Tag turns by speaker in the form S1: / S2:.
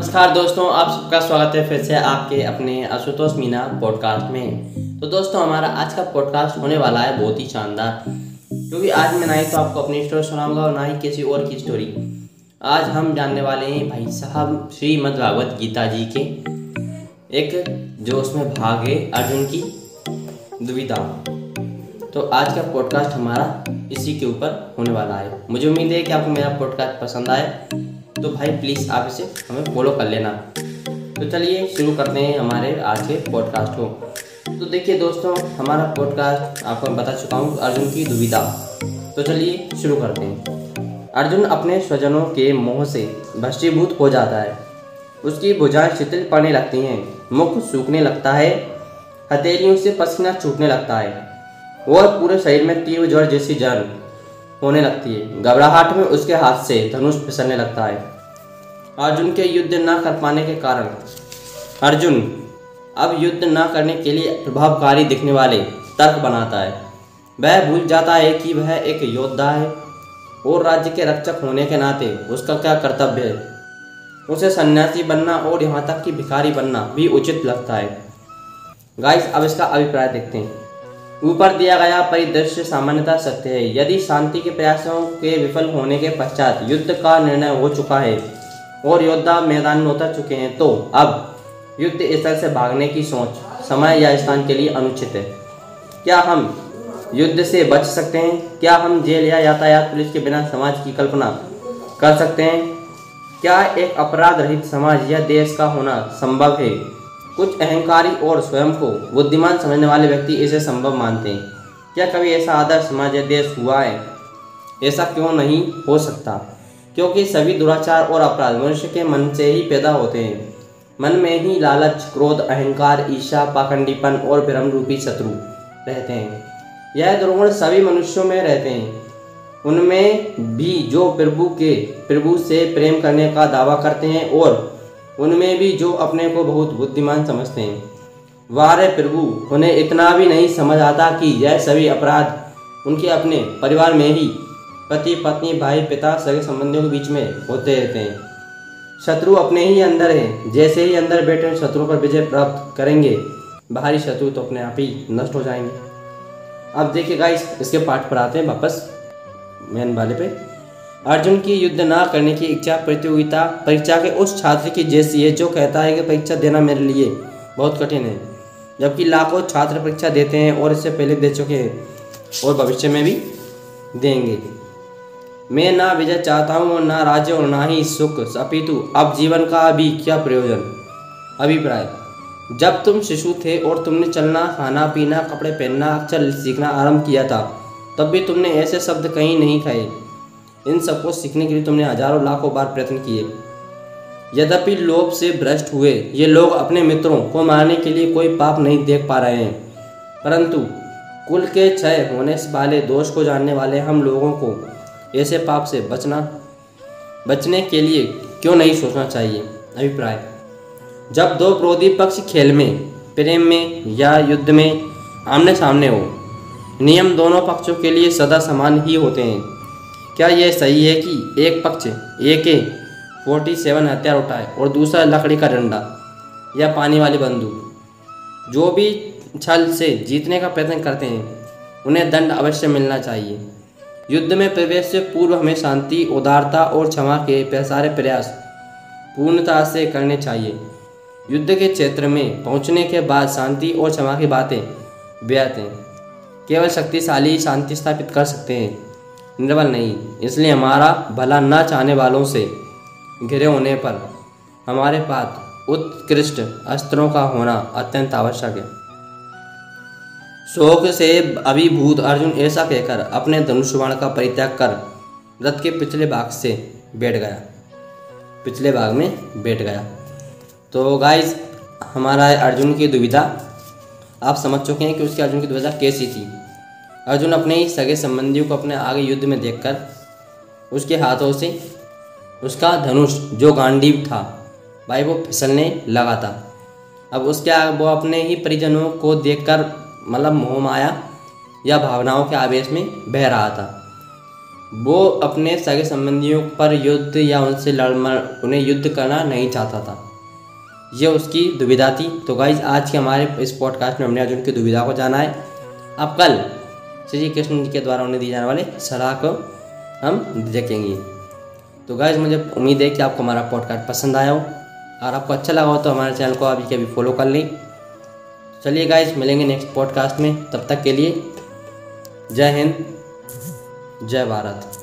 S1: नमस्कार दोस्तों, आप सबका स्वागत है फिर से आपके अपने आशुतोष मीना पॉडकास्ट में। तो दोस्तों, हमारा आज का पॉडकास्ट होने वाला है बहुत ही शानदार, क्योंकि आज मैं ना ही तो आपको अपनी स्टोरी सुनाऊँगा और ना ही किसी और की स्टोरी आज हम जानने वाले हैं भाई साहब श्रीमद् भागवत गीता जी के, एक जो उसमें भाग है अर्जुन की दुविधा तो आज का पॉडकास्ट हमारा इसी के ऊपर होने वाला है। मुझे उम्मीद है कि आपको मेरा पॉडकास्ट पसंद आए। तो भाई प्लीज़ आप इसे हमें फॉलो कर लेना। तो चलिए शुरू करते हैं हमारे आज के पॉडकास्ट को। तो देखिए दोस्तों, हमारा पॉडकास्ट आपको बता चुका हूँ अर्जुन की दुविधा। तो चलिए शुरू करते हैं। अर्जुन अपने स्वजनों के मोह से भस्टीभूत हो जाता है। उसकी भुजाएँ शिथिल पड़ने लगती हैं, मुख सूखने लगता है, हथेलियों से पसीना छूटने लगता है। और पूरे शरीर में तीव्र ज्वर जैसी जलन होने लगती है। घबराहट में उसके हाथ से धनुष फिसलने लगता है। अर्जुन के युद्ध न कर पाने के कारण अर्जुन अब युद्ध न करने के लिए प्रभावकारी दिखने वाले तर्क बनाता है। वह भूल जाता है कि वह एक योद्धा है और राज्य के रक्षक होने के नाते उसका क्या कर्तव्य है। उसे सन्यासी बनना और यहाँ तक कि भिखारी बनना भी उचित लगता है। गाइस अब इसका अभिप्राय देखते हैं। ऊपर दिया गया परिदृश्य सामान्यतः सत्य है। यदि शांति के प्रयासों के विफल होने के पश्चात युद्ध का निर्णय हो चुका है और योद्धा मैदान में उतर चुके हैं तो अब युद्ध स्थल से भागने की सोच, समय या स्थान के लिए अनुचित है। क्या हम युद्ध से बच सकते हैं? क्या हम जेल या यातायात पुलिस के बिना समाज की कल्पना कर सकते हैं? क्या एक अपराध रहित समाज या देश का होना संभव है? कुछ अहंकारी और स्वयं को बुद्धिमान समझने वाले व्यक्ति इसे संभव मानते हैं। क्या कभी ऐसा आदर्श समाज या देश हुआ है? ऐसा क्यों नहीं हो सकता? क्योंकि सभी दुराचार और अपराध मनुष्य के मन से ही पैदा होते हैं। मन में ही लालच, क्रोध, अहंकार ईर्षा पाखंडीपन और भ्रम रूपी शत्रु रहते हैं। यह दुर्गुण सभी मनुष्यों में रहते हैं। उनमें भी जो प्रभु के, प्रभु से प्रेम करने का दावा करते हैं और उनमें भी जो अपने को बहुत बुद्धिमान समझते हैं। वारे प्रभु, उन्हें इतना भी नहीं समझ आता कि यह सभी अपराध उनके अपने परिवार में ही पति, पत्नी, भाई, पिता, सगे संबंधियों के बीच में होते रहते हैं। शत्रु अपने ही अंदर हैं। जैसे ही अंदर बैठे शत्रु पर विजय प्राप्त करेंगे। बाहरी शत्रु तो अपने आप ही नष्ट हो जाएँगे। अब देखिए गाइस इसके पाठ पर आते हैं वापस। मेन वाले पे। अर्जुन की युद्ध ना करने की इच्छा प्रतियोगिता परीक्षा के उस छात्र की जैसी है, जो कहता है कि परीक्षा देना मेरे लिए बहुत कठिन है। जबकि लाखों छात्र परीक्षा देते हैं और इससे पहले दे चुके हैं और भविष्य में भी देंगे। मैं ना विजय चाहता हूँ और ना राज्य और ना ही सुख। अपितु अब जीवन का अभी क्या प्रयोजन? अभिप्राय, जब तुम शिशु थे और तुमने चलना, खाना, पीना, कपड़े पहनना अक्षर सीखना आरंभ किया था, तब भी तुमने ऐसे शब्द कहीं नहीं खाए। इन सबको सीखने के लिए तुमने हज़ारों लाखों बार प्रयत्न किए। यद्यपि लोभ से भ्रष्ट हुए, ये लोग अपने मित्रों को मारने के लिए कोई पाप नहीं देख पा रहे हैं। परंतु कुल के क्षय होने वाले दोष को जानने वाले हम लोगों को ऐसे पाप से बचना, बचने के लिए क्यों नहीं सोचना चाहिए? अभिप्राय, जब दो विरोधी पक्ष खेल में, प्रेम में या युद्ध में आमने सामने हो, नियम दोनों पक्षों के लिए सदा समान ही होते हैं। क्या यह सही है कि एक पक्ष ए के फोर्टी सेवन हथियार उठाए और दूसरा लकड़ी का डंडा या पानी वाली बंदूक? जो भी छल से जीतने का प्रयत्न करते हैं, उन्हें दंड अवश्य मिलना चाहिए। युद्ध में प्रवेश से पूर्व हमें शांति, उदारता और क्षमा के सारे प्रयास पूर्णता से करने चाहिए। युद्ध के क्षेत्र में पहुँचने के बाद शांति और क्षमा की बातें व्यर्थ हैं। केवल शक्तिशाली शांति स्थापित कर सकते हैं। निर्बल नहीं। इसलिए हमारा भला न चाहने वालों से घिरे होने पर हमारे पास उत्कृष्ट अस्त्रों का होना अत्यंत आवश्यक है। शोक से अभिभूत अर्जुन ऐसा कहकर अपने धनुष्वाण का परित्याग कर रथ के पिछले भाग से बैठ गया। पिछले भाग में बैठ गया। तो गाइज़ हमारा अर्जुन की दुविधा आप समझ चुके हैं कि उसकी अर्जुन की दुविधा कैसी थी? अर्जुन अपने ही सगे संबंधियों को अपने आगे युद्ध में देखकर उसके हाथों से उसका धनुष, जो गांडीव था, भाई वो फिसलने लगा था। अब उसके आगे वो अपने ही परिजनों को देखकर मतलब मोह माया या भावनाओं के आवेश में बह रहा था। वो अपने सगे संबंधियों पर युद्ध या उनसे लड़ उन्हें युद्ध करना नहीं चाहता था। ये उसकी दुविधा थी। तो गाइज़ आज के हमारे इस पॉडकास्ट में हमने अर्जुन की दुविधा को जाना है। अब कल श्री कृष्ण जी के द्वारा उन्हें दी जाने वाली सलाह को हम देखेंगे। तो गाइज़ मुझे उम्मीद है कि आपको हमारा पॉडकास्ट पसंद आया हो। और आपको अच्छा लगा हो तो हमारे चैनल को अभी कभी फॉलो कर लें। चलिए गाइज़ मिलेंगे नेक्स्ट पॉडकास्ट में। तब तक के लिए जय हिंद, जय भारत।